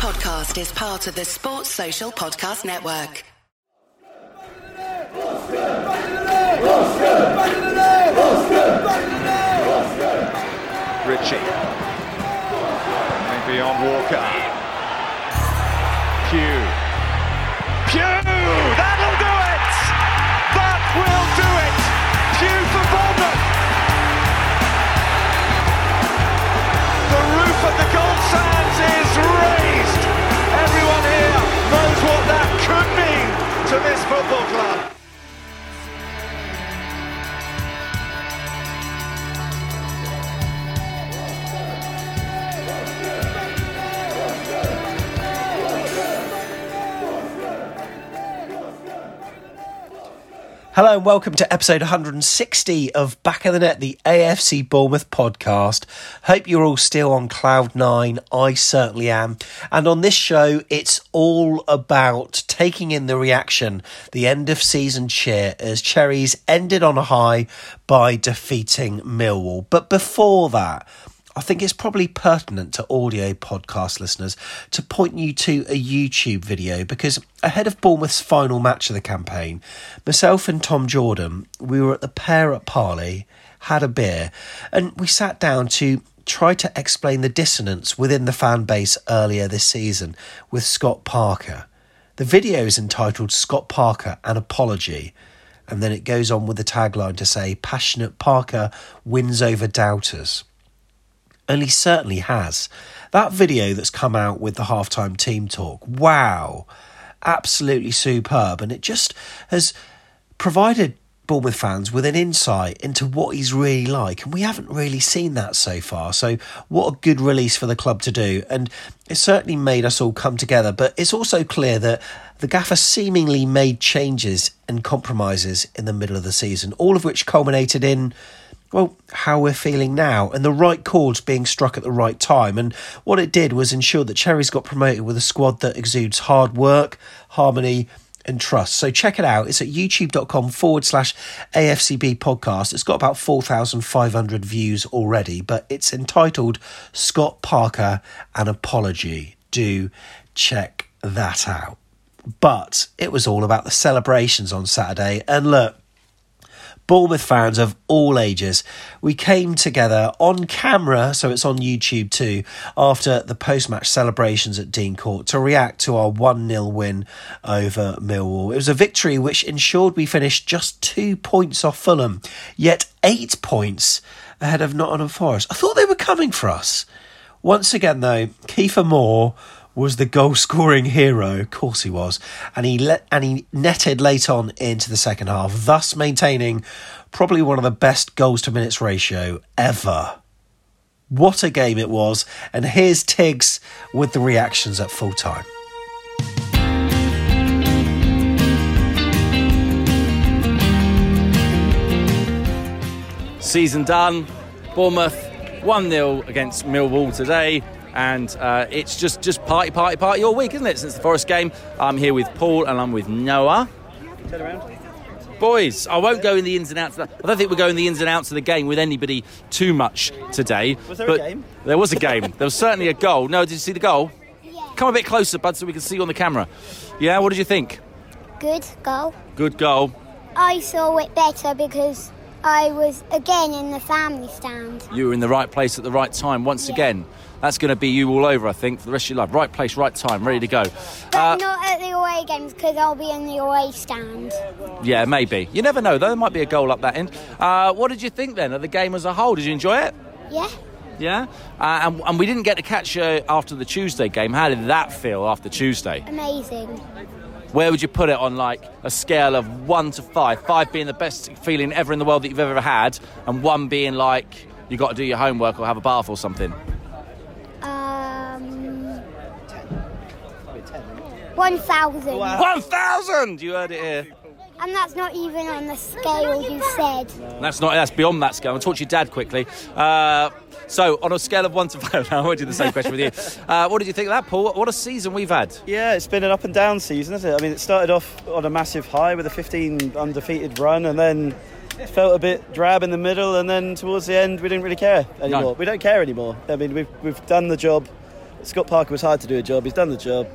podcast is part of the Sports Social Podcast Network. Ritchie. Maybe on Walker. Pugh. To this football club. Hello and welcome to episode 160 of Back of the Net, the AFC Bournemouth podcast. Hope you're all still on cloud nine. I certainly am. And on this show, it's all about taking in the reaction, the end of season cheer as Cherries ended on a high by defeating Millwall. But before that, I think it's probably pertinent to audio podcast listeners to point you to a YouTube video because ahead of Bournemouth's final match of the campaign, myself and Tom Jordan, we were at the pair at Parley, had a beer, and we sat down to try to explain the dissonance within the fan base earlier this season with Scott Parker. The video is entitled Scott Parker An Apology. And then it goes on with the tagline to say, Passionate Parker wins over doubters and he certainly has. That video that's come out with the halftime team talk, wow, absolutely superb. And it just has provided Bournemouth fans with an insight into what he's really like. And we haven't really seen that so far. So, what a good release for the club to do. And it certainly made us all come together. But it's also clear that the gaffer seemingly made changes and compromises in the middle of the season, all of which culminated in well, how we're feeling now and the right chords being struck at the right time. And what it did was ensure that Cherries got promoted with a squad that exudes hard work, harmony, and trust. So check it out. It's at youtube.com forward slash AFCB podcast. It's got about 4,500 views already, but it's entitled Scott Parker An Apology. Do check that out. But it was all about the celebrations on Saturday. And look, Bournemouth fans of all ages. We came together on camera, so it's on YouTube too, after the post match celebrations at Dean Court to react to our 1 0 win over Millwall. It was a victory which ensured we finished just two points off Fulham, yet eight points ahead of Nottingham Forest. I thought they were coming for us. Once again, though, Kieffer Moore was the goal scoring hero. Of course he was. And he let, and he netted late on into the second half, thus maintaining probably one of the best goals to minutes ratio ever. What a game it was. And here's Tigz with the reactions at full time. Season done. Bournemouth 1 0 against Millwall today and uh, it's just just party, party, party all week, isn't it? Since the Forest game, I'm here with Paul and I'm with Noah. Turn around. Boys, I won't go in the ins and outs. Of that. I don't think we're going the ins and outs of the game with anybody too much today. Was there but a game? There was a game. there was certainly a goal. No, did you see the goal? Yeah. Come a bit closer, bud, so we can see you on the camera. Yeah, what did you think? Good goal. Good goal. I saw it better because I was again in the family stand. You were in the right place at the right time once Yeah. again. That's going to be you all over, I think, for the rest of your life. Right place, right time, ready to go. But Uh, not at the away games because I'll be in the away stand. Yeah, maybe. You never know, though. There might be a goal up that end. Uh, what did you think then of the game as a whole? Did you enjoy it? Yeah? Yeah? Uh, and, and we didn't get to catch you after the Tuesday game. How did that feel after Tuesday? Amazing. Where would you put it on like a scale of one to five? Five being the best feeling ever in the world that you've ever had, and one being like you got to do your homework or have a bath or something. 1,000. One thousand! You heard it here. And that's not even on the scale you said. That's not. That's beyond that scale. I'll talk to your dad quickly. Uh, so, on a scale of one to five, I want to do the same question with you. Uh, what did you think of that, Paul? What a season we've had. Yeah, it's been an up and down season, isn't it? I mean, it started off on a massive high with a 15 undefeated run, and then felt a bit drab in the middle, and then towards the end, we didn't really care anymore. No. We don't care anymore. I mean, we've, we've done the job Scott Parker was hired to do a job. He's done the job.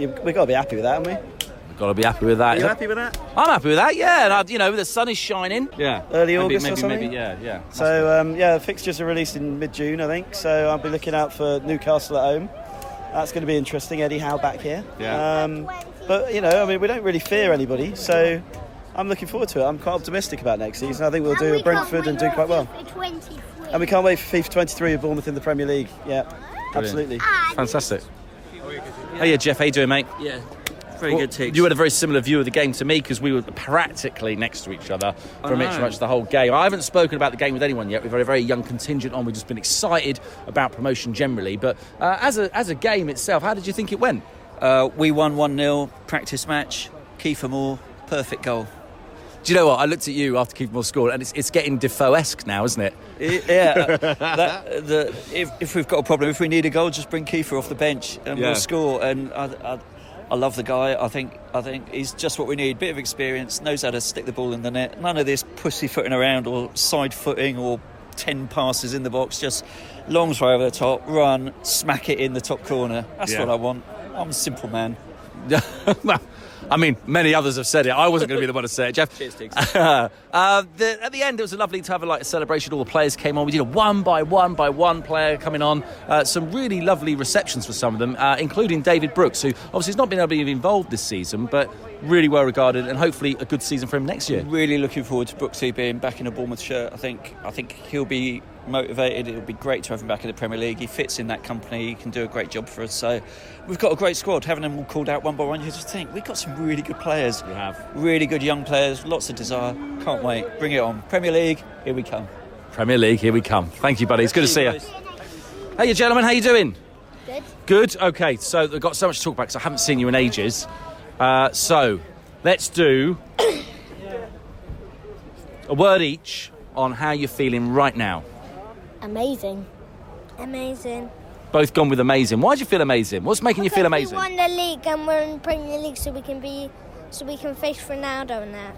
You- We've got to be happy with that, haven't we? We've got to be happy with that. Are you happy with that? I'm happy with that. Yeah, and I, you know, the sun is shining. Yeah, Early maybe, August or maybe, something? Maybe, yeah, yeah. So um, yeah, the fixtures are released in mid-June, I think. So I'll be looking out for Newcastle at home. That's going to be interesting. Eddie Howe back here. Yeah. Um, but you know, I mean, we don't really fear anybody, so I'm looking forward to it. I'm quite optimistic about next season. I think we'll do at Brentford and do quite well. And we can't wait for FIFA 23 of Bournemouth in the Premier League. Yeah, absolutely. Fantastic. Oh yeah, Jeff, how you doing, mate? Yeah, very Well, good ticks. You had a very similar view of the game to me because we were practically next to each other for I pretty much the whole game. I haven't spoken about the game with anyone yet. We've had a very young contingent on. We've just been excited about promotion generally. But uh, as a as a game itself, how did you think it went? Uh, we won 1 0, practice match. Kieffer Moore, perfect goal. Do you know what? I looked at you after Kieffer Moore scored, and it's, it's getting Defoe-esque now, isn't it? Yeah, that, the, if, if we've got a problem, if we need a goal, just bring Kieffer off the bench and Yeah. we'll score. And I, I, I love the guy. I think I think he's just what we need. Bit of experience, knows how to stick the ball in the net. None of this pussyfooting around or side footing or ten passes in the box. Just long throw over the top, run, smack it in the top corner. That's Yeah. what I want. I'm a simple man. I mean, many others have said it. I wasn't going to be the one to say it, Jeff. Cheers, Tigz. uh, the, at the end, it was lovely to have a, like celebration. All the players came on. We did a one by one by one player coming on. Uh, some really lovely receptions for some of them, uh, including David Brooks, who obviously has not been able to be involved this season, but really well regarded, and hopefully a good season for him next year. Really looking forward to Brooksy being back in a Bournemouth shirt. I think I think he'll be motivated. It would be great to have him back in the Premier League. He fits in that company. He can do a great job for us. So we've got a great squad. Having them all called out one by one, you just think we've got some really good players. We have. Really good young players. Lots of desire. Can't wait. Bring it on. Premier League. Here we come. Premier League, here we come. Thank you, buddy. It's good to see you. Hey, you gentlemen, how you doing? Good. Good. Okay, so we've got so much to talk about because I haven't seen you in ages. Uh, so let's do a word each on how you're feeling right now. Amazing. Amazing. Both gone with amazing. Why do you feel amazing? What's making you feel amazing? We won the league and we're in Premier League, so we can be, so we can face Ronaldo and that.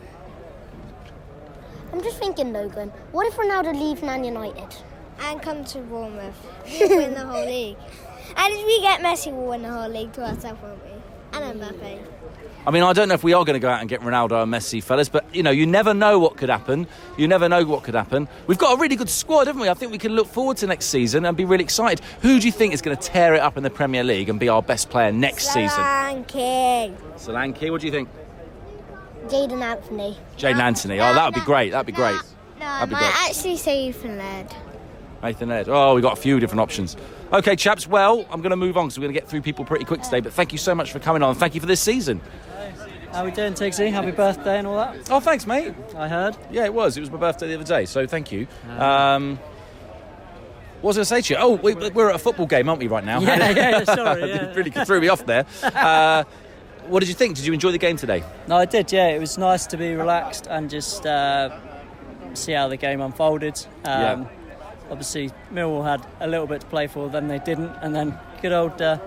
I'm just thinking, Logan. What if Ronaldo leaves Man United and come to Bournemouth? We'll win the whole league. And if we get Messi, we'll win the whole league to ourselves, won't we? And Mbappe. I mean, I don't know if we are going to go out and get Ronaldo and Messi, fellas, but you know, you never know what could happen. You never know what could happen. We've got a really good squad, haven't we? I think we can look forward to next season and be really excited. Who do you think is going to tear it up in the Premier League and be our best player next season? Solanke. Solanke, what do you think? Jaidon Anthony. Jaidon Anthony. Oh, that would be great. That'd be great. No, That'd I be might great. actually say Ethan Laird. Nathan Ed. Oh, we've got a few different options. Okay, chaps. Well, I'm going to move on because we're going to get through people pretty quick today. But thank you so much for coming on. Thank you for this season. How we doing, Tigsy? Happy birthday and all that. Oh, thanks, mate. I heard. Yeah, it was. It was my birthday the other day, so thank you. Um, what was I going to say to you? Oh, we, we're at a football game, aren't we, right now? Yeah, yeah, yeah, sorry, It yeah. really threw me off there. Uh, what did you think? Did you enjoy the game today? No, I did. Yeah, it was nice to be relaxed and just uh, see how the game unfolded. Um, Yeah. Obviously, Millwall had a little bit to play for, then they didn't, and then good old uh,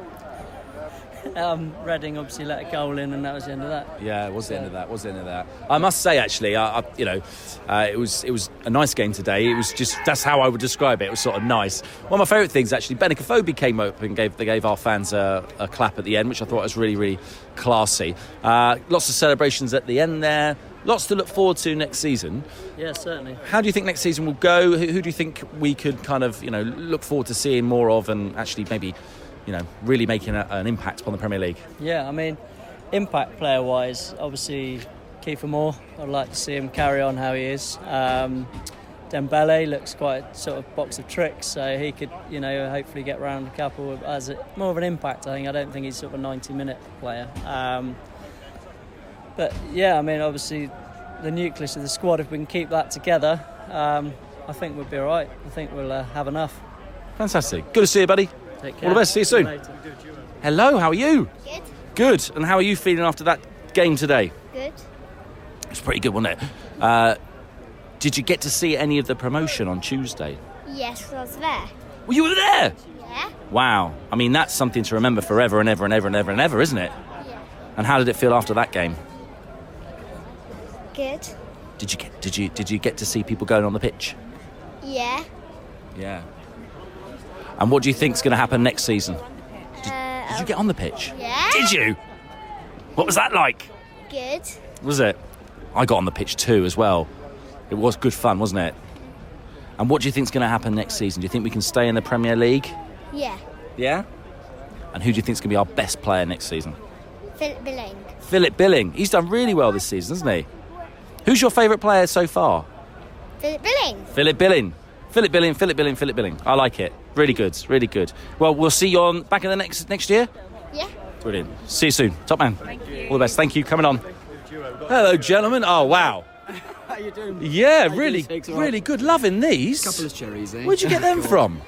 um, Reading obviously let a goal in, and that was the end of that. Yeah, it was the end of that. Was the end of that. I must say, actually, I, I, you know, uh, it was it was a nice game today. It was just that's how I would describe it. It was sort of nice. One of my favourite things, actually, Benik Afobe came up and gave they gave our fans a, a clap at the end, which I thought was really really classy. Uh, lots of celebrations at the end there. Lots to look forward to next season. Yeah, certainly. How do you think next season will go? Who, who do you think we could kind of you know look forward to seeing more of, and actually maybe you know really making a, an impact upon the Premier League? Yeah, I mean, impact player wise, obviously Kieffer Moore. I'd like to see him carry on how he is. Um, Dembele looks quite sort of box of tricks, so he could, you know, hopefully get round a couple of, as a, more of an impact. I think. I don't think he's sort of a 90 minute player. Um, but yeah, I mean, obviously the nucleus of the squad. If we can keep that together, um, I think we'll be all right. I think we'll uh, have enough. Fantastic. Good to see you, buddy. Take All care. the best. See you soon. later. Hello, how are you? Good. Good. And how are you feeling after that game today? Good. It's pretty good, wasn't it? Uh, did you get to see any of the promotion on Tuesday? Yes, I was there. Well, you were there. Yeah. Wow. I mean, that's something to remember forever and ever and ever and ever and ever, isn't it? Yeah. And how did it feel after that game? Good. Did you get did you did you get to see people going on the pitch? Yeah. Yeah. And what do you think is going to happen next season? Did, Uh, did you get on the pitch? Yeah. Did you? What was that like? Good. Was it? I got on the pitch too as well. It was good fun, wasn't it? And what do you think is going to happen next season? Do you think we can stay in the Premier League? Yeah. Yeah. And who do you think is going to be our best player next season? Philip Billing. Philip Billing. He's done really well this season, hasn't he? Who's your favourite player so far? Philip Billing. Philip Billing. Philip Billing, Philip Billing, Philip Billing. I like it. Really good, really good. Well, we'll see you on back in the next next year. Yeah. Brilliant. See you soon. Top man. Thank you. All the best. Thank you. Coming on. Hello, gentlemen. Oh, wow. How you doing? Yeah, How really, doing, Six? All right. really good. Loving these. Couple of cherries, eh? Where'd you get them from?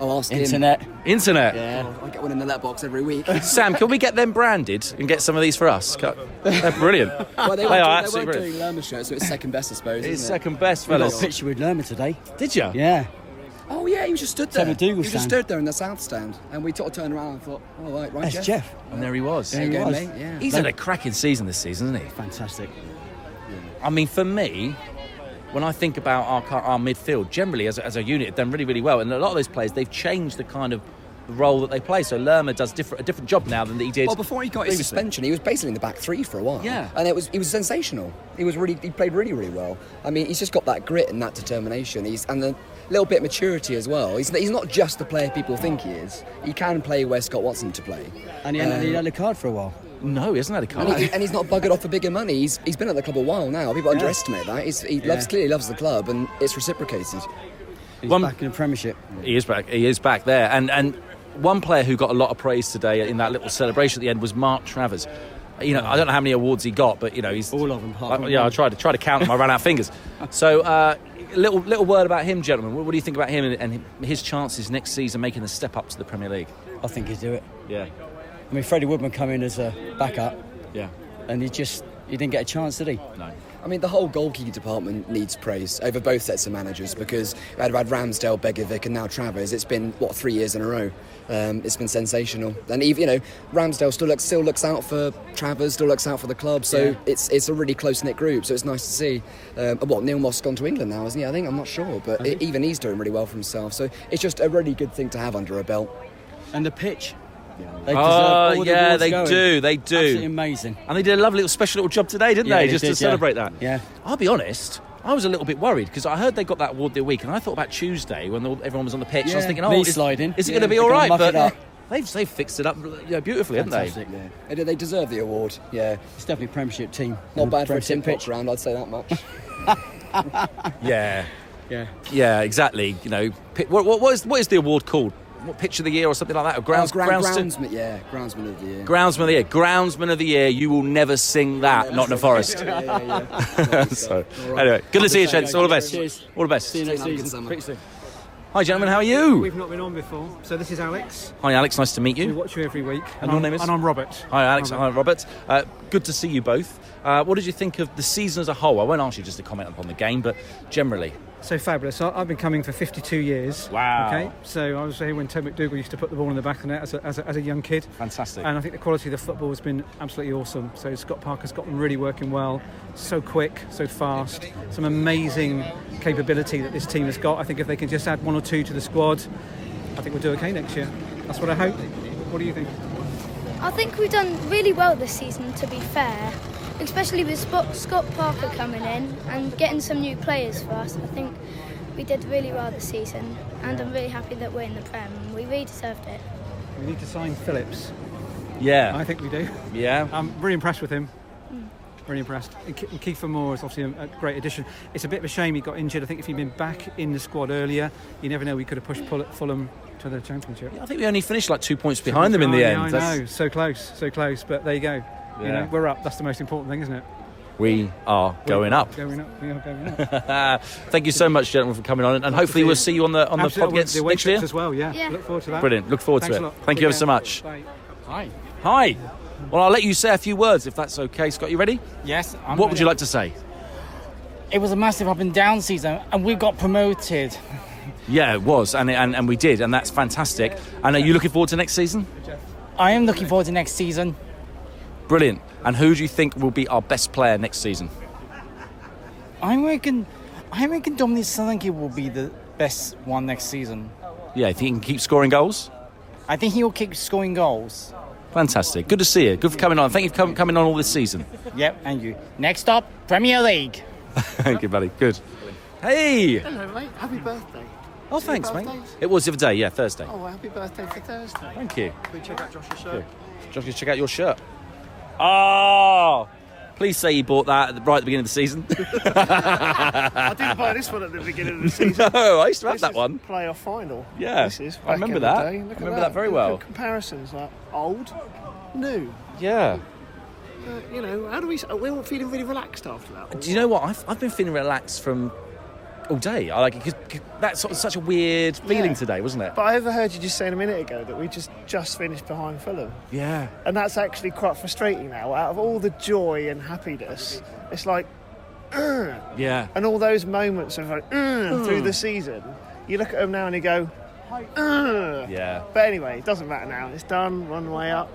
Oh, ask him. Internet. Internet. Yeah, I get one in the letterbox every week. Sam, can we get them branded and get some of these for us? They're brilliant. well, they, They weren't, are doing, absolutely they brilliant. doing Lerma show, so it's second best, I suppose. It's isn't it? second best, We got a picture with Lerma today. Did you? Yeah. Oh yeah, he was just stood Tom there. McDougall he was just stood there in the south stand, and we sort of turned around and thought, "Oh right, right, That's Jeff." Jeff. And there he was. There There he was. mate. Yeah. He's had a cracking season this season, hasn't he? Fantastic. I mean, for me, when I think about our our midfield, generally as a, as a unit, have done really, really well. And a lot of those players, they've changed the kind of role that they play. So Lerma does different, a different job now than he did. Well, before he got his suspension, he was basically in the back three for a while. Yeah. and it was he was sensational. He was really he played really really well. I mean, he's just got that grit and that determination. He's and a little bit of maturity as well. He's he's not just the player people think he is. He can play where Scott Watson him to play. And he, hadn't- Um, he had a card for a while. No, he hasn't had a car. And, he, and he's not buggered off for bigger money. He's, he's been at the club a while now. People underestimate that. He's, he loves clearly loves the club, and it's reciprocated. He's One- back in the Premiership. He is back. He is back there. And and one player who got a lot of praise today in that little celebration at the end was Mark Travers. You know, I don't know how many awards he got, but you know, he's All of them, apart I- from yeah, I tried to try to count them. I ran out of fingers. So, uh, little little word about him, gentlemen. What, what do you think about him and, and his chances next season making the step up to the Premier League? I think he'd do it. Yeah, I mean, Freddie Woodman come in as a backup, yeah, and he just he didn't get a chance, did he? no. I mean, the whole goalkeeping department needs praise over both sets of managers because we had, had Ramsdale, Begovic, and now Travers. It's been what three years in a row. Um, it's been sensational, and even you know Ramsdale still looks still looks out for Travers, still looks out for the club. So Yeah. it's it's a really close knit group. So it's nice to see. Um, what Neil Moss gone to England now, isn't he? I think I'm not sure, but Has he? even he's doing really well for himself. So it's just a really good thing to have under a belt. And the pitch. They Oh, deserve all the yeah, they going. do, they do. Absolutely amazing. And they did a lovely little special little job today, didn't Yeah, they? they Just to did, yeah. celebrate that. Yeah. I'll be honest. I was a little bit worried because I heard they got that award the week, and I thought about Tuesday when everyone was on the pitch. I was thinking, oh, is, is it Yeah, going to be all right? But they've they've fixed it up know, beautifully, haven't they? Fantastic. Yeah. They, deserve the award. Yeah, It's definitely a Premiership team. not bad for a tin pitch round. I'd say that much. Yeah, Yeah. yeah, exactly. You know, what, what, what is what is the award called? What pitch of the year or something like that? Or grounds, Oh, ground, grounds groundsman, yeah, groundsman of the year. groundsman of the year. Groundsman of the year. You will never sing that. Not in the forest. Yeah, yeah, yeah. so, anyway, good to see you, gents. All the best. Cheers. All the best. See you next Have a season. summer. Pretty soon. Hi, gentlemen. How are you? We've not been on before. So this is Alex. Hi, Alex. Nice to meet you. We you. watch you every week. And your I'm, name is? And I'm Robert. Hi, Alex. Robert. Hi, Robert. Uh, good to see you both. Uh, what did you think of the season as a whole? I won't ask you just to comment upon the game, but generally. So fabulous. I, I've been coming for 52 years. Wow. Okay. So I was here when Ted MacDougall used to put the ball in the back of the net as a, as a, as a young kid. Fantastic. And I think the quality of the football has been absolutely awesome. So Scott Parker's got them really working well. So quick, so fast. Some amazing capability that this team has got. I think if they can just add one or two to the squad, I think we'll do okay next year. That's what I hope. What do you think? I think we've done really well this season, to be fair. Especially with Scott Parker coming in and getting some new players for us. I think we did really well this season, and I'm really happy that we're in the Prem. We really deserved it. We need to sign Phillips. Yeah. I think we do. yeah. I'm really impressed with him. Mm. Really impressed. And Ke- and Kieffer Moore is obviously a, a great addition. It's a bit of a shame he got injured. I think if he'd been back in the squad earlier, you never know. We could have pushed Pull- Fulham to the championship. I think we only finished like two points behind them in the Yeah, end. I That's- know. So close, so close. But there you go. You know, we're up. That's the most important thing, isn't it? We are going up. Going up. We are going up. Thank you so much, gentlemen, for coming on, and hopefully we'll see you on the on the Absolutely. podcast the away next year. as well. Yeah. Yeah. Look forward to that. Brilliant. Look forward Thanks to a it. lot. Thank Take you ever so much. Bye. Hi. Hi. Well, I'll let you say a few words if that's okay. Scott, you ready? Yes. I'm what would you like to say? It was a massive up and down season, and we got promoted. Yeah, it was, and and, and we did, and that's fantastic. And are you looking forward to next season? I am looking forward to next season. Brilliant. And who do you think will be our best player next season? I reckon, I reckon Dominic Solanke will be the best one next season. Yeah, if he can keep scoring goals. I think he will keep scoring goals. Fantastic. Good to see you. Good for coming on. Thank you for coming on all this season. Yep, and you. Next up, Premier League. Thank you, buddy. Good. Hey. Hello, mate. Happy birthday. Oh, Is it your thanks, mate. It was the other day, yeah, Thursday. Oh, well, happy birthday for Thursday. Thank you. Can we check out Josh's shirt? Josh, check out your shirt? Oh, please say you bought that at the, right at the beginning of the season. I didn't buy this one at the beginning of the season. no, I used to have This that is one. Playoff final. Yeah, This is I back remember in the that. day. Look I at remember that very Look well. comparisons like old, new. Yeah. Uh, you know, how do we? We're all feeling really relaxed after that. Do you know what? I've, I've been feeling relaxed from all day. I like it because that's sort of such a weird feeling Yeah. today, wasn't it? But I overheard you just saying a minute ago that we just just finished behind Fulham. Yeah. And that's actually quite frustrating now. Out of all the joy and happiness, it's like, "Ugh." Yeah. and all those moments of like, through the season, you look at them now and you go, "Ugh." Yeah. But anyway, it doesn't matter now. It's done. One way up.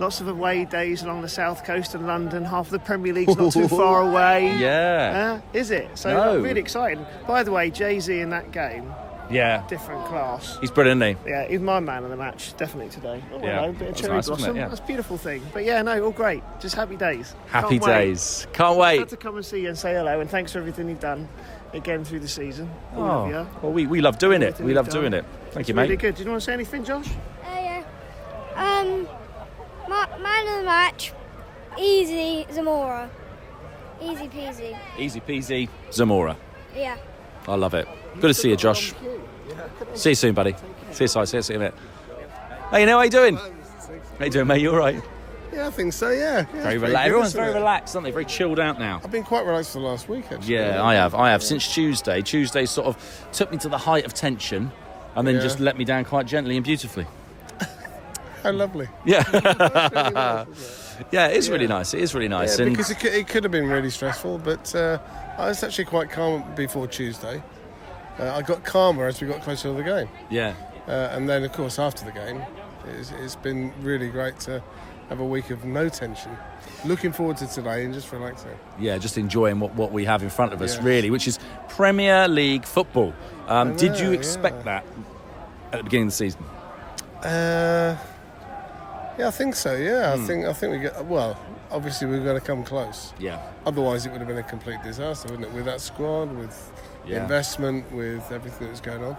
Lots of away days along the south coast of London. Half of the Premier League's not too far away. Yeah. Uh, is it? So No. really exciting. By the way, Jay Z in that game, Yeah. different class. He's brilliant, isn't he? Yeah, he's my man of the match, definitely today. Oh, Yeah, hello, bit of was cherry nice, blossom. Yeah. That's a beautiful thing. But yeah, no, all great. Just happy days. Happy Can't wait. days. Can't wait. Had to come and see you and say hello, and thanks for everything you've done again through the season. All Oh, of you. well, we, we love doing it. We love done. doing it. Thank you, mate. Really good. Did you want to say anything, Josh? Uh, yeah. Um, ma- man of the match, easy Zemura. Easy peasy. Easy peasy, Zamora. Yeah. I love it. Good to see you, Josh. See you soon, buddy. See you soon. See you soon, mate. Hey, you know how you doing? How you doing, mate? You all right? Yeah, I think so. Yeah, yeah Very relaxed. Everyone's very it? relaxed, aren't they? Very chilled out now. I've been quite relaxed for the last week, actually. Yeah, I have. I have since Tuesday. Tuesday sort of took me to the height of tension, and then Yeah. just let me down quite gently and beautifully. How lovely. Yeah. really nice, isn't yeah, it is really nice. It is really nice. Yeah, because it could, it could have been really stressful, but uh, I was actually quite calm before Tuesday. Uh, I got calmer as we got closer to the game. yeah, Uh, and then, of course, after the game, it's, it's been really great to have a week of no tension. Looking forward to today and just relaxing. yeah, just enjoying what, what we have in front of us, Yeah. really, which is Premier League football. Um, I did you expect yeah. that at the beginning of the season? Uh, yeah, I think so. Yeah, Hmm. I think I think we get well. Obviously, we're going to come close. Yeah. Otherwise, it would have been a complete disaster, wouldn't it? With that squad, with Yeah. investment, with everything that was going on.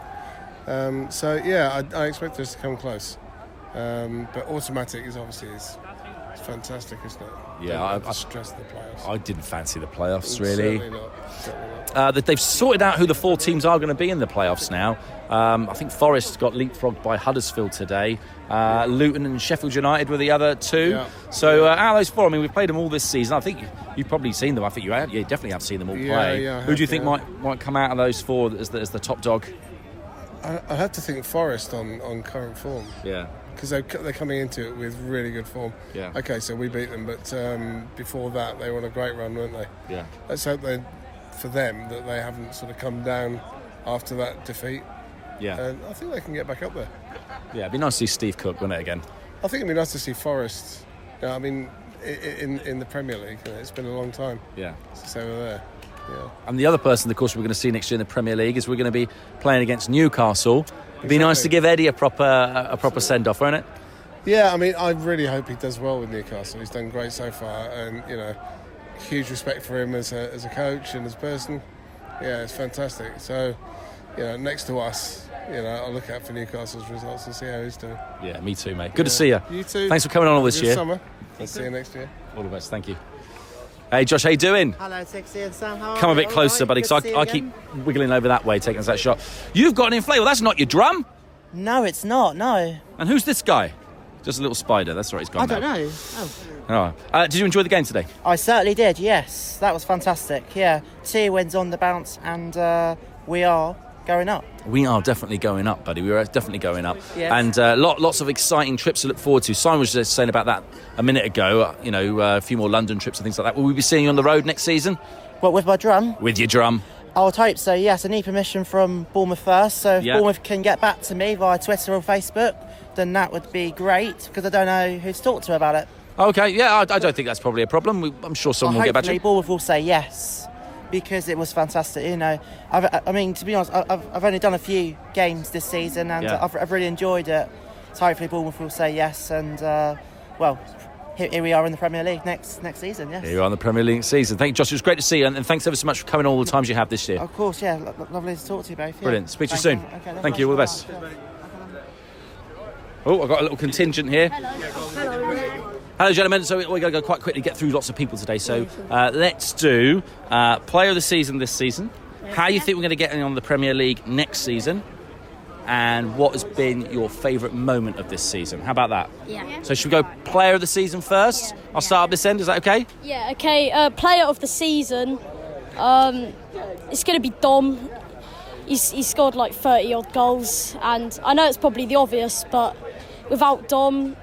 Um, so yeah, I, I expect us to come close. Um, but automatic is obviously is it's fantastic, isn't it? Yeah, I- I- stress the playoffs. I didn't fancy the playoffs, really. Certainly not. Certainly not. Uh, that they've sorted out who the four teams are going to be in the playoffs now. Um, I think Forest got leapfrogged by Huddersfield today. Uh, Luton and Sheffield United were the other two. Yeah. So uh, out of those four, I mean, we've played them all this season. I think you've probably seen them. I think you have. You definitely have seen them all Yeah, play. yeah, who do you think might might come out of those four as the, as the top dog? I, I have to think Forest on, on current form. Yeah. Because they're, they're coming into it with really good form. Yeah. Okay, so we beat them, but um, before that they were on a great run, weren't they? Yeah. Let's hope they, for them, that they haven't sort of come down after that defeat. Yeah. And I think they can get back up there. Yeah, it'd be nice to see Steve Cook, wouldn't it, again? I think it'd be nice to see Forest. You know, I mean, in in the Premier League, it's been a long time Yeah. since they were there. Yeah. And the other person, of course, we're going to see next year in the Premier League is we're going to be playing against Newcastle. It'd be nice to give Eddie a proper a proper send off, won't it? Yeah, I mean, I really hope he does well with Newcastle. He's done great so far, and you know, huge respect for him as a, as a coach and as a person. Yeah, it's fantastic. So, you know, next to us, you know, I'll look out for Newcastle's results and see how he's doing. Yeah, me too, mate. Good to see you. You too. Thanks for coming on all this good year. Summer. I'll see you next year. All the best. Thank you. Hey, Josh, how you doing? Hello, Sexy and Sam. How are Come a bit All closer, right? buddy, because I, I keep wiggling over that way, taking us that shot. You've got an inflatable. That's not your drum. No, it's not. No. And who's this guy? Just a little spider. That's right. He's gone I don't now. know. Oh. Oh. Uh, did you enjoy the game today? I certainly did. Yes, that was fantastic. Yeah, two wins on the bounce, and uh, we are going up. We are definitely going up, buddy. We are definitely going up, Yes. and uh, lot, lots of exciting trips to look forward to. Simon was just saying about that a minute ago. uh, You know, uh, a few more London trips and things like that. Will we be seeing you on the road next season What with my drum? with your drum? I would hope so. Yes, I need permission from Bournemouth first. So if Yeah. Bournemouth can get back to me via Twitter or Facebook, then that would be great because I don't know who's talked to about it. Okay, yeah, I, I don't think that's probably a problem. We, I'm sure someone Well, will get back to you. Bournemouth will say yes because it was fantastic. You know, I've, I mean, to be honest, I- I've, I've only done a few games this season and Yeah. I've, I've really enjoyed it. So hopefully Bournemouth will say yes, and uh, well, here, here we are in the Premier League next next season. Yes. Here you are in the Premier League season. Thank you, Josh. It was great to see you, and, and thanks ever so much for coming all the times you have this year. Of course, yeah. Lo- lo- lovely to talk to you both. yeah. Brilliant. Speak to you Thank soon. Okay, Thank you. All the nice. best. Oh, I've got a little contingent here. Hello, gentlemen. So we're going to go quite quickly, get through lots of people today. So uh, let's do uh, player of the season this season. How you think we're going to get in on the Premier League next season? And what has been your favourite moment of this season? How about that? Yeah. So should we go player of the season first? I'll start up this end. Is that okay? Yeah, okay. Uh, player of the season. Um, it's going to be Dom. He's, he scored like 30 odd goals, and I know it's probably the obvious, but without Dom,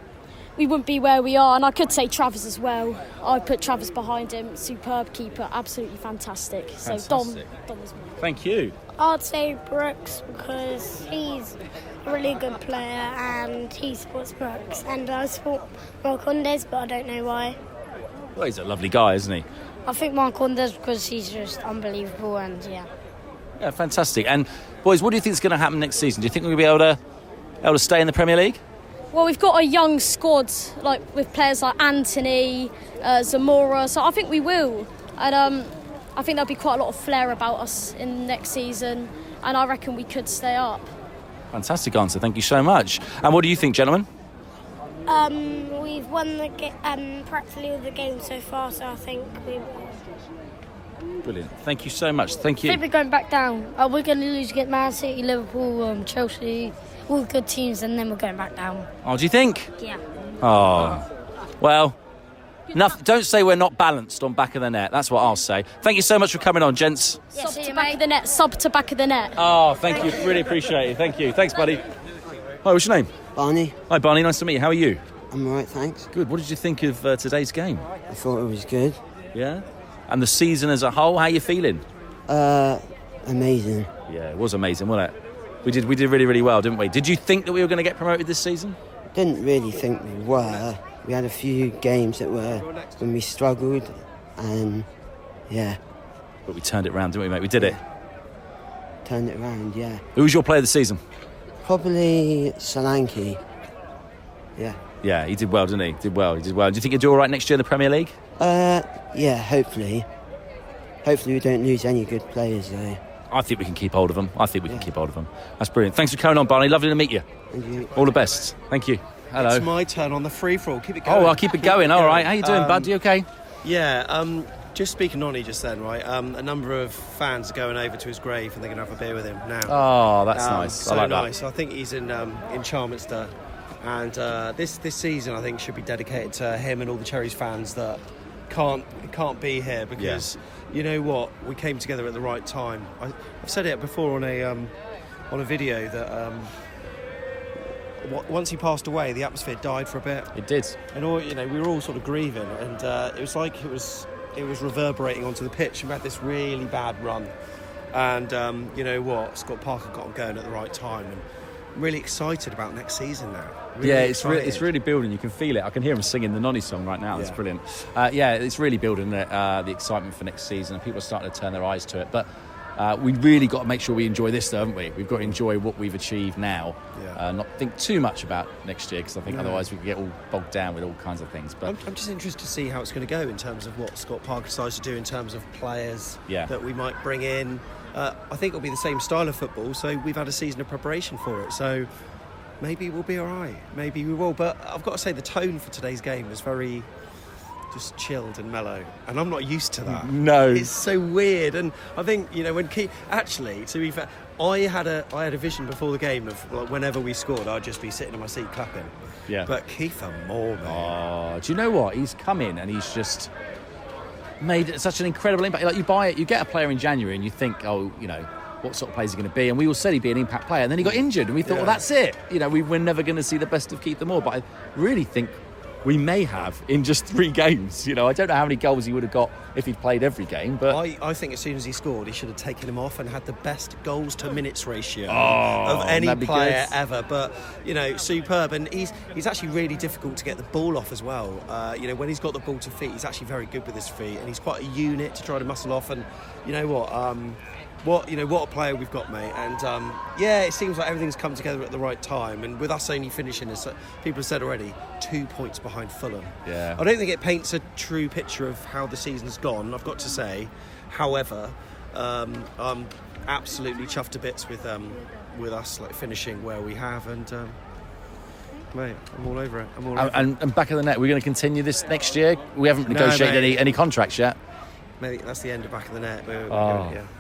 we wouldn't be where we are. And I could say Travers as well. I put Travers behind him. Superb keeper, absolutely fantastic. So Fantastic. Dom, Dom is mine. Thank you. I'd say Brooks because he's a really good player and he supports Brooks. And I support Marcondes, but I don't know why. Well, he's a lovely guy, isn't he? I think Marcondes because he's just unbelievable and yeah. Yeah, fantastic. And boys, what do you think is going to happen next season? Do you think we're going to be able to able to stay in the Premier League? Well, we've got a young squad, like with players like Anthony, uh, Zemura, so I think we will. And um, I think there'll be quite a lot of flair about us in next season, and I reckon we could stay up. Fantastic answer. Thank you so much. And what do you think, gentlemen? Um, we've won the ga- um, practically all the games so far, so I think we. Brilliant. Thank you so much. Thank you. I think we're going back down. Uh, we're going to lose against Man City, Liverpool, um, Chelsea, all good teams, and then we're going back down. Oh, do you think? Yeah. Oh, well. Enough, don't say we're not balanced on back of the net. That's what I'll say. Thank you so much for coming on, gents. sub to back of the net, sub to back of the net. Oh, thank you. Really appreciate it. Thank you. Thanks, buddy. Hi, what's your name? Barney. Hi, Barney. Nice to meet you. How are you? I'm alright, thanks. Good. What did you think of uh, today's game? I thought it was good. Yeah. And the season as a whole, how are you feeling? Uh, amazing. Yeah, it was amazing, wasn't it? We did we did really really well, didn't we? Did you think that we were going to get promoted this season? Didn't really think we were. We had a few games that were when we struggled, and yeah, But we turned it around, didn't we, mate? We did it. turned it around. Yeah, Who was your player of the season? probably Solanke. Yeah. Yeah, he did well, didn't he? Did well. He did well. Do you think he'll do all right next year in the Premier League? Uh, yeah. Hopefully. Hopefully we don't lose any good players though. I think we can keep hold of them. I think we can keep hold of them. That's brilliant. Thanks for coming on, Barney. Lovely to meet you. Thank you. All the best. Thank you. Hello. It's my turn on the free for all. Keep it going. Oh, I'll keep it going. All right. How you doing, Um, bud? You okay? Yeah, um, just speaking on just then, right? Um, a number of fans are going over to his grave and they're going to have a beer with him now. Oh, that's Um, nice. I So like that. nice. I think he's in um, in Charminster, and uh, this this season I think should be dedicated to him and all the Cherries fans that can't can't be here because you know what we came together at the right time. I, I've said it before on a um, on a video that. Um, wa- once he passed away, the atmosphere died for a bit. It did. And all you know, we were all sort of grieving, and uh, it was like it was it was reverberating onto the pitch. We had this really bad run, and um, you know what? Scott Parker got him going at the right time, and I'm really excited about next season now. Really yeah, it's, re- it's really building. You can feel it. I can hear him singing the Nonny song right now. It's brilliant. Uh, yeah, it's really building uh, the excitement for next season, and people are starting to turn their eyes to it. But uh, we really got to make sure we enjoy this, though, haven't we? We've got to enjoy what we've achieved now, Yeah. uh, not think too much about next year, because I think No. otherwise we could get all bogged down with all kinds of things. But I'm, I'm just interested to see how it's going to go in terms of what Scott Parker decides to do in terms of players Yeah. that we might bring in. Uh, I think it'll be the same style of football, so we've had a season of preparation for it. So maybe we'll be all right. Maybe we will. But I've got to say, the tone for today's game was very just chilled and mellow, and I'm not used to that. No. it's so weird. And I think you know when Keith actually, to be fair, I had a I had a vision before the game of like whenever we scored, I'd just be sitting in my seat clapping. Yeah. But Kieffer Moore, man. Oh, do you know what? He's come in and he's just made such an incredible impact. Like you buy it, you get a player in January and you think, oh, you know, what sort of player is he going to be? And we all said he'd be an impact player. And then he got injured and we thought, Yeah. well, that's it. You know, we, we're never going to see the best of Kieffer Moore. But I really think we may have in just three games. You know, I don't know how many goals he would have got if he'd played every game, but I, I think as soon as he scored, he should have taken him off and had the best goals to minutes ratio Oh, of any player good. ever. But you know, superb, and he's he's actually really difficult to get the ball off as well. Uh, you know, when he's got the ball to feet, he's actually very good with his feet, and he's quite a unit to try to muscle off. And you know what? Um, what you know what a player we've got, mate. And um, yeah, it seems like everything's come together at the right time. And with us only finishing, as people have said already, two points behind Fulham. Yeah. I don't think it paints a true picture of how the season's gone. I've got to say, however, um, I'm absolutely chuffed to bits with um, with us like finishing where we have and. Um, Mate, I'm all over it. I'm all over And, it. and, back of the net, we're going to continue this next year. We haven't negotiated mate. any, any contracts yet. Mate, that's the end of back of the net. We're, we're Oh. giving it- yeah.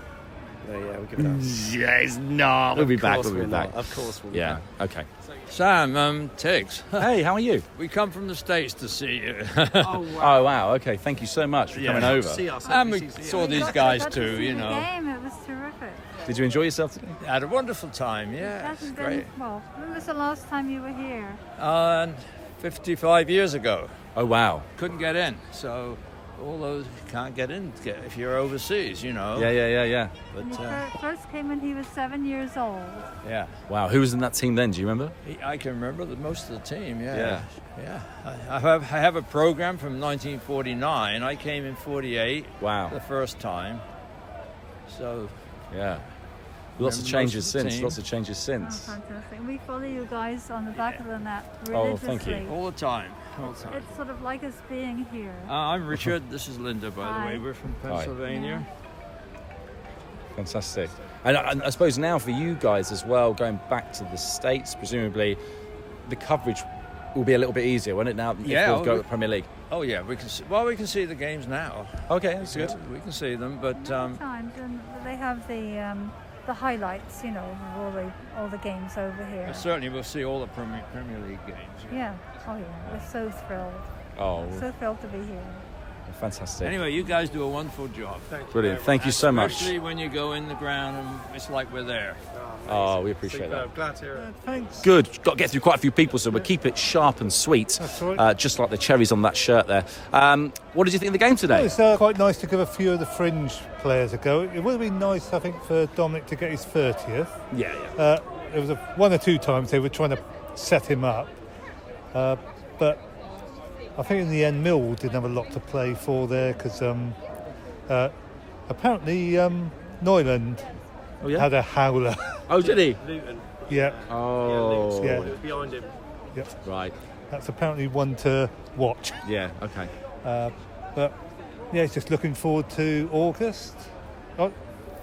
No, yeah, we'll give it us. Yeah, it's not. We'll be Of back. course We'll be we're back. not. Of course we'll be Yeah. Okay. Sam, um, Tigz. Hey, how are you? We come from the States to see you. Oh wow. Okay. Thank you so much for Yeah. coming over. See us And we saw these guys too, you know. game. It was terrific. Did you enjoy yourself today? Had a wonderful time, yeah. Hasn't been- great. well, when was the last time you were here? Uh, 55 years ago. Oh wow. Couldn't get in, so all those can't get in if you're overseas, you know. Yeah, yeah, yeah, yeah. But you uh, first came when he was seven years old. yeah, Wow. Who was in that team then? Do you remember? He- I can remember the, most of the team. Yeah, Yeah. yeah. I, I have I have a program from 1949. I came in 48. Wow. The first time. So Yeah. Lots of changes of since. team. Lots of changes Oh, since. fantastic. We follow you guys on the back of the net Oh, religiously. thank you. all the time, all. It's sort of like us being here. Uh, I'm Richard. This is Linda, by the way. We're from Hi. Pennsylvania. Fantastic. And I, and I suppose now for you guys as well, going back to the states, presumably the coverage will be a little bit easier, won't it? Now, if Yeah, we'll go we- to the Premier League. Oh yeah, we can. See, well, we can see the games now. Okay, that's good. We can see them, but um, Times and they have the um, the highlights, you know, of all the all the games over here. certainly we'll see all the Premier, Premier League games. Yeah. Oh yeah. We're so thrilled. Oh, So thrilled to be here. fantastic. Anyway, you guys do a wonderful job. Brilliant. Thank you so much. Especially when you go in the ground and it's like we're there. Oh, we appreciate that. Glad to hear it. Thanks. Good. Got to get through quite a few people, so we'll keep it sharp and sweet, That's right. uh, just like the cherries on that shirt there. Um, what did you think of the game today? It's uh, quite nice to give a few of the fringe players a go. It would have been nice, I think, for Dominic to get his 30th. Yeah, yeah. Uh, there was a, one or two times they were trying to set him up, uh, but I think in the end Mill didn't have a lot to play for there because um, uh, apparently um, Neuland Oh, yeah? had a howler. Oh, did he? Luton. yeah. Oh. Yeah. Behind him. Yeah. Right. That's apparently one to watch. Yeah. Okay. Uh, but yeah, it's just looking forward to August. I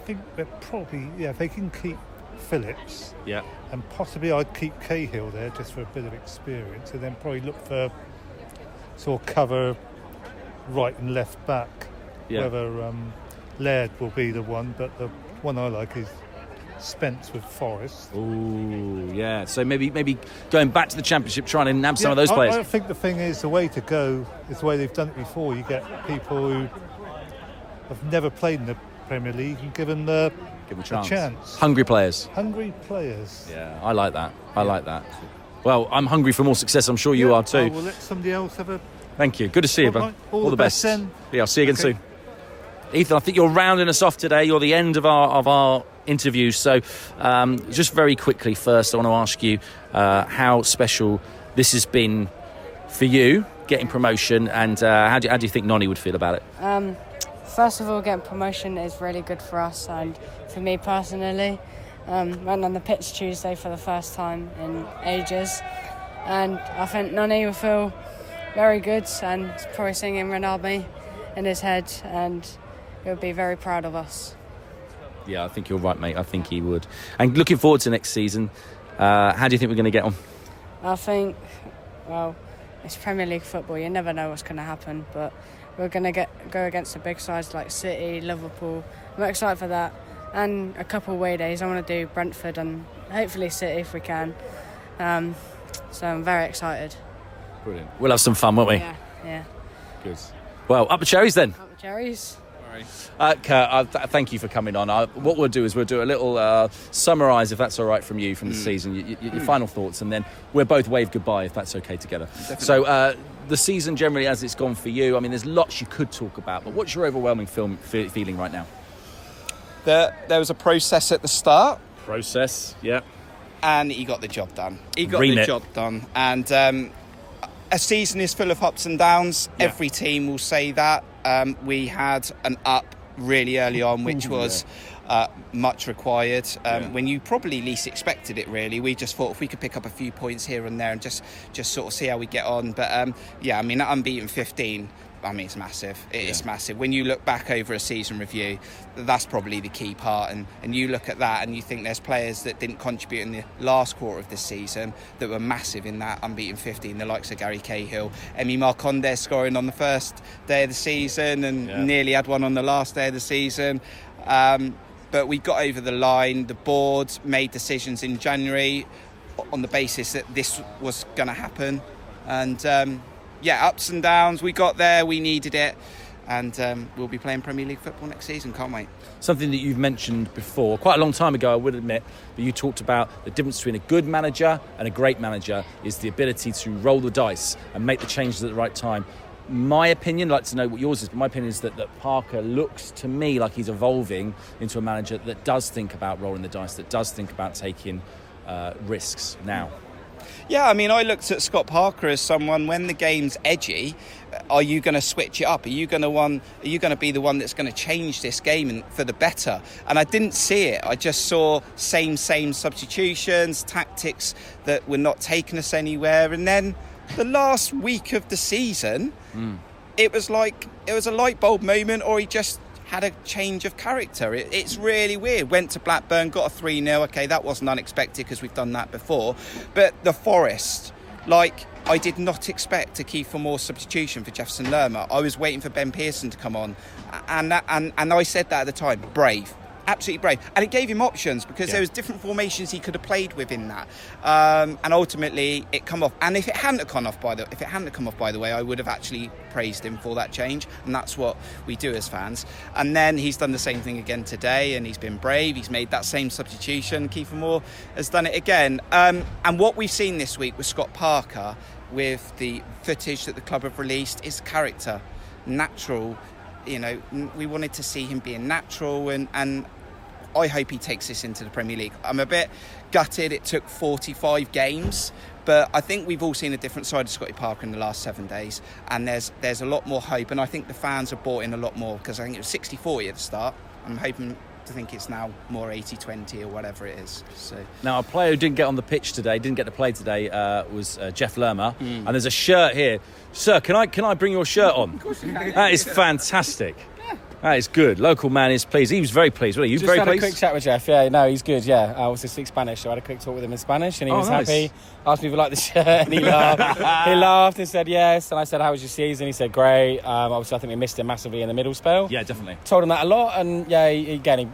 think they're probably yeah, if they can keep Phillips Yeah. and possibly I'd keep Cahill there just for a bit of experience, and then probably look for sort of cover right and left back. Yeah. Whether um, Laird will be the one, but the one I like is Spence with Forest. Ooh, yeah. So maybe maybe going back to the championship, trying to nab some of those I- players. I, think the thing is the way to go is the way they've done it before. You get people who have never played in the Premier League and given the Give them a a chance. chance. Hungry players. Hungry players. Yeah, I like that. I like that. Well, I'm hungry for more success. I'm sure you are too. I will let somebody else have a. Thank you. Good to see you, All bud. right. All the best then. Yeah, I'll see you again Okay. soon. Ethan, I think you're rounding us off today. You're the end of our of our interview. So, um, just very quickly, first, I want to ask you uh, how special this has been for you getting promotion, and uh, how do you, how do you think Nonny would feel about it? Um, first of all, getting promotion is really good for us and for me personally. Um, went on the pitch Tuesday for the first time in ages, and I think Nani will feel very good and probably singing Ronaldo in his head, and he'll be very proud of us. Yeah, I think you're right, mate. I think he would. And looking forward to next season. Uh, how do you think we're going to get on? I think, well, it's Premier League football. You never know what's going to happen, but we're going to get go against the big sides like City, Liverpool. I'm excited for that, and a couple of away days. I want to do Brentford and hopefully City if we can. Um, so I'm very excited. Brilliant. We'll have some fun, won't we? Yeah, yeah. Good. Well, up the cherries then. Up the cherries. Uh, Kurt, uh, th- thank you for coming on. Uh, what we'll do is we'll do a little uh, summarise, if that's all right from you, from the season, y- y- your final thoughts, and then we'll both wave goodbye, if that's okay together. So, uh, the season generally, as it's gone for you, I mean, there's lots you could talk about, but what's your overwhelming film fe- feeling right now? There, there was a process at the start. Process, yeah. And he got the job done. He got Remit. the job done. And um, a season is full of ups and downs. Yeah. Every team will say that. Um, we had an up really early on, which was Uh, much required um, Yeah. when you probably least expected it. Really, we just thought if we could pick up a few points here and there and just just sort of see how we get on. But um, yeah, I mean, that unbeaten 15. I mean, it's massive. It is massive. When you look back over a season review, that's probably the key part. And, and you look at that and you think there's players that didn't contribute in the last quarter of this season that were massive in that unbeaten 15, the likes of Gary Cahill, Emi Marcondes scoring on the first day of the season and Yeah. nearly had one on the last day of the season. Um, but we got over the line. The board made decisions in January on the basis that this was going to happen. And um, yeah, ups and downs. We got there. We needed it. And um, we'll be playing Premier League football next season. Can't wait. Something that you've mentioned before, quite a long time ago, I would admit, but you talked about the difference between a good manager and a great manager is the ability to roll the dice and make the changes at the right time. My opinion, I'd like to know what yours is, but my opinion is that, that Parker looks to me like he's evolving into a manager that does think about rolling the dice, that does think about taking uh, risks now. Yeah, I mean, I looked at Scott Parker as someone when the game's edgy. Are you going to switch it up? Are you going to one? Are you going to be the one that's going to change this game for the better? And I didn't see it. I just saw same same substitutions, tactics that were not taking us anywhere. And then the last week of the season, hmm. it was like it was a light bulb moment, or he just had a change of character. It, it's really weird. Went to Blackburn, got a 3 0. Okay, that wasn't unexpected because we've done that before. But the Forest, like, I did not expect a Kieffer Moore substitution for Jefferson Lerma. I was waiting for Ben Pearson to come on. And, that, and, and I said that at the time brave. Absolutely brave, and it gave him options because Yeah. there was different formations he could have played with in that, um, and ultimately it come off. And if it hadn't come off by the, if it hadn't come off by the way, I would have actually praised him for that change, and that's what we do as fans. And then he's done the same thing again today, and he's been brave. He's made that same substitution. Kieffer Moore has done it again, um, and what we've seen this week with Scott Parker, with the footage that the club have released, is character, natural. You know, we wanted to see him being natural, and and I hope he takes this into the Premier League. I'm a bit gutted it took 45 games, but I think we've all seen a different side of Scotty Parker in the last seven days, and there's there's a lot more hope, and I think the fans have bought in a lot more because I think it was 60-40 at the start. I'm hoping to think it's now more 80-20 or whatever it is. So Now, a player who didn't get on the pitch today, didn't get to play today, uh, was uh, Jeff Lerma. Mm. And there's a shirt here. Sir, can I, can I bring your shirt on? That is fantastic. That is good. Local man is pleased. He was very pleased. Were you Just very had pleased? a quick chat with Jeff. Yeah, no, he's good. Yeah, I also speak Spanish, so I had a quick talk with him in Spanish, and he Oh, was nice. happy. Asked me if I liked the shirt, and he laughed. he laughed and said yes. And I said, "How was your season?" He said, "Great." Um, obviously, I think we missed him massively in the middle spell. Yeah, definitely. Told him that a lot, and yeah, he, again, he,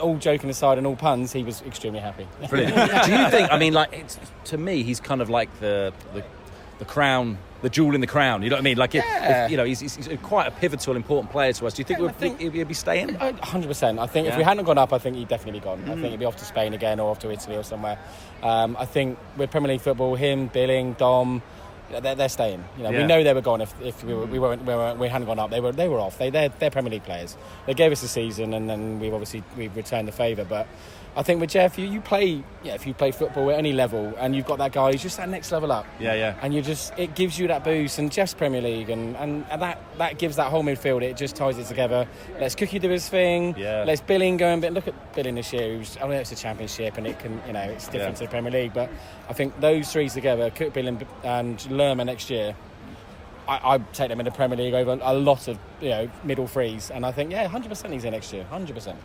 all joking aside and all puns, he was extremely happy. Brilliant. Do you think? I mean, like it's, to me, he's kind of like the, the the crown, the jewel in the crown. You know what I mean? Like, Yeah. if, you know, he's, he's quite a pivotal, important player to us. Do you think Yeah, we'd, think- he'd, he'd be staying? hundred percent. I think if Yeah. we hadn't gone up, I think he'd definitely be gone. I Mm. think he'd be off to Spain again or off to Italy or somewhere. Um, I think with Premier League football, him, Billing, Dom, they're, they're staying. You know, Yeah. we know they were gone if, if we, were, we weren't we, weren't, we hadn't gone up. They were they were off. They they're, they're Premier League players. They gave us a season, and then we've obviously we've returned the favour. But I think with Jeff, you, you play yeah if you play football at any level, and you've got that guy who's just that next level up. Yeah, yeah. And you just it gives you that boost, and Jeff's Premier League, and, and, and that that gives that whole midfield. It just ties it together. Let's Cookie do his thing. Yeah. Let's Billing go and look at Billing this year. Who's, I know it's a championship, and it can you know it's different Yeah. to the Premier League, but I think those three together, Cook, Billing, and Lerma next year. I, I'd take them in the Premier League over a lot of you know middle threes, and I think yeah, hundred percent he's in next year, hundred percent.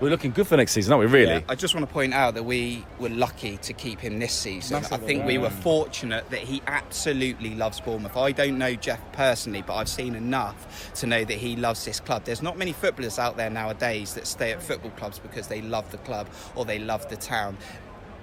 We're looking good for next season, aren't we? Really? Yeah, I just want to point out that we were lucky to keep him this season. I Massively, think we were fortunate that he absolutely loves Bournemouth. I don't know Jeff personally, but I've seen enough to know that he loves this club. There's not many footballers out there nowadays that stay at football clubs because they love the club or they love the town.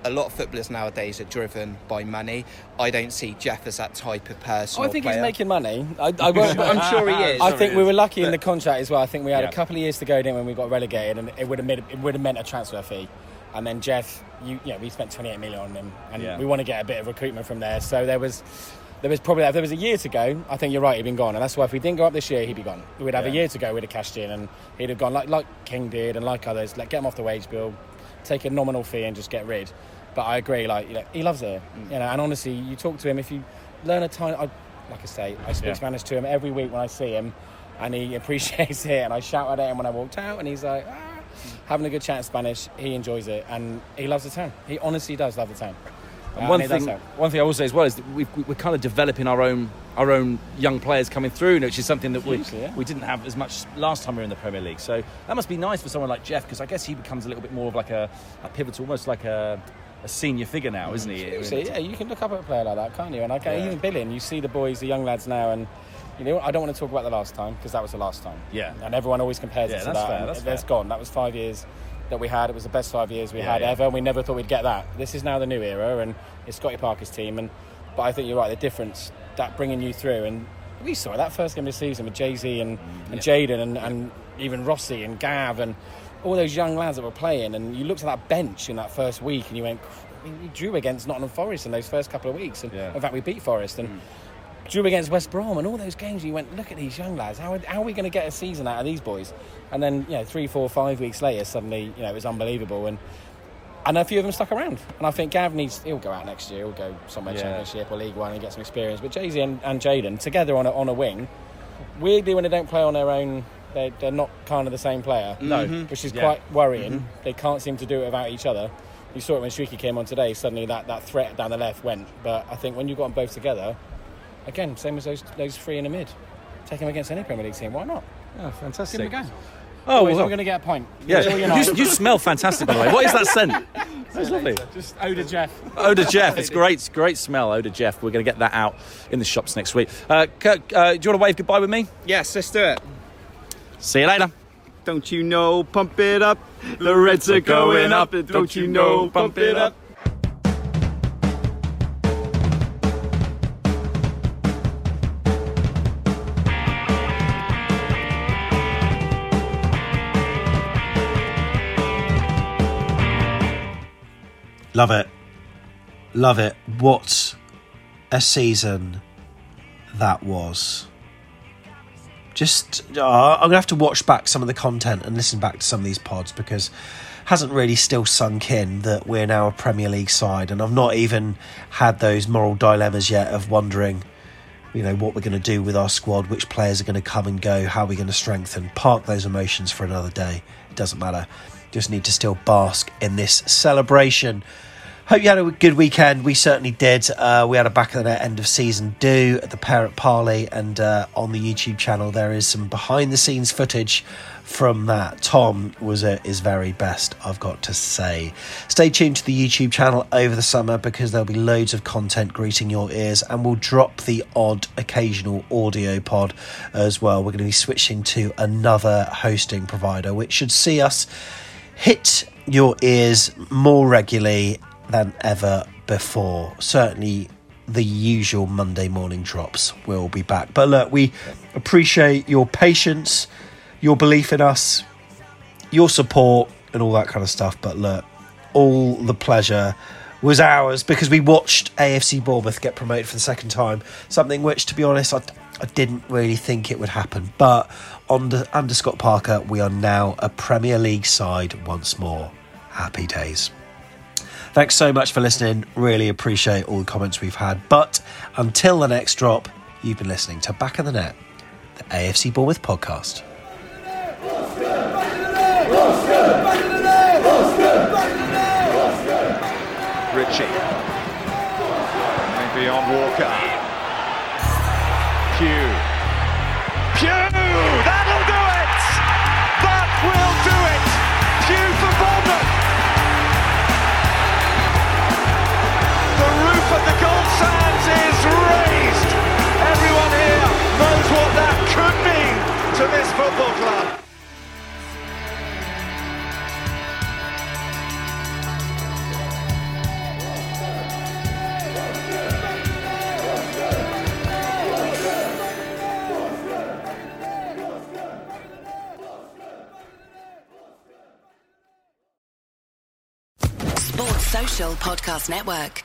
A lot of footballers nowadays are driven by money. I don't see Jeff as that type of person. I think player. he's making money. I, I won't, I'm sure he is. I think we were lucky in the contract as well. I think we had Yeah. a couple of years to go then when we got relegated, and it would have made, it would have meant a transfer fee. And then Jeff, you, you know, we spent 28 million on him, and Yeah. we want to get a bit of recruitment from there. So there was. There was probably if there was a year to go. I think you're right. He'd been gone, and that's why if we didn't go up this year, he'd be gone. We'd have a year to go. We'd have cashed in, and he'd have gone like like King did, and like others. Like get him off the wage bill, take a nominal fee, and just get rid. But I agree. Like you know, he loves it. You know, and honestly, you talk to him if you learn a tiny. I, like I say, I speak Yeah. Spanish to him every week when I see him, and he appreciates it. And I shouted at him when I walked out, and he's like, ah. having a good chat in Spanish. He enjoys it, and he loves the town. He honestly does love the town. And one thing, one thing I will say as well is that we've, we're kind of developing our own our own young players coming through, which is something that we, yeah. we didn't have as much last time we were in the Premier League. So that must be nice for someone like Jeff because I guess he becomes a little bit more of like a, a pivotal, almost like a, a senior figure now, isn't he? See, yeah, you can look up at a player like that, can't you? And I Yeah. even Billy, and you see the boys, the young lads now, and you know, I don't want to talk about the last time because that was the last time. Yeah. And everyone always compares Yeah, it to that's that. fair, that's fair. gone. That was five years that we had. It was the best five years we Yeah, had yeah. ever. And we never thought we'd get that. This is now the new era, and it's Scotty Parker's team. And but I think you're right. The difference that bringing you through, and we saw that first game of the season with Jay Z and, and Jaidon and, and even Rossi and Gav and all those young lads that were playing. And you looked at that bench in that first week, and you went, I mean, we drew against Nottingham Forest in those first couple of weeks. And in fact, we beat Forest and mm. Drew against West Brom and all those games. You went, look at these young lads. How are, how are we going to get a season out of these boys? And then, you know, three, four, five weeks later, suddenly, you know, it was unbelievable. And and a few of them stuck around. And I think Gav needs, he'll go out next year, he'll go somewhere Yeah. Championship or League One and get some experience. But Jay Z and, and Jaidon, together on a, on a wing, weirdly, when they don't play on their own, they're, they're not kind of the same player. No. Mhm. Which is Yeah. quite worrying. Mhm. They can't seem to do it without each other. You saw it when Siriki came on today, suddenly that, that threat down the left went. But I think when you've got them both together, again, same as those, those three in the mid. Take them against any Premier League team, why not? Oh, fantastic. Give them a go. Oh, well. we're going to get a point. Yeah, you, you smell fantastic by the way. What is that scent? That's lovely. Just Oda Jeff. Oda Jeff, it's great, great smell. Oda Jeff. We're going to get that out in the shops next week. Uh, Kirk, uh, do you want to wave goodbye with me? Yes, let's do it. See you later. Don't you know, pump it up. The Reds are going up. Don't you know, pump it up. Love it. Love it. What a season that was. Just, uh, I'm going to have to watch back some of the content and listen back to some of these pods because hasn't really still sunk in that we're now a Premier League side. And I've not even had those moral dilemmas yet of wondering, you know, what we're going to do with our squad, which players are going to come and go, how we're going to strengthen. Park those emotions for another day. It doesn't matter. Just need to still bask in this celebration. Hope you had a good weekend. We certainly did. Uh, we had a back of the net end of season do at the Parrot Parley, and uh, on the YouTube channel there is some behind the scenes footage from that. Tom was at his very best, I've got to say. Stay tuned to the YouTube channel over the summer because there'll be loads of content greeting your ears, and we'll drop the odd occasional audio pod as well. We're going to be switching to another hosting provider, which should see us hit your ears more regularly than ever before. Certainly, the usual Monday morning drops will be back. But look, we appreciate your patience, your belief in us, your support, and all that kind of stuff. But look, all the pleasure was ours because we watched AFC Bournemouth get promoted for the second time. Something which, to be honest, I, I didn't really think it would happen. But under, under Scott Parker, we are now a Premier League side once more. Happy days. Thanks so much for listening. Really appreciate all the comments we've had. But until the next drop, you've been listening to Back of the Net, the AFC Bournemouth podcast. Ritchie. Maybe on Walker. Pew. Is raised! Everyone here knows what that could mean to this football club. Sports Social Podcast Network.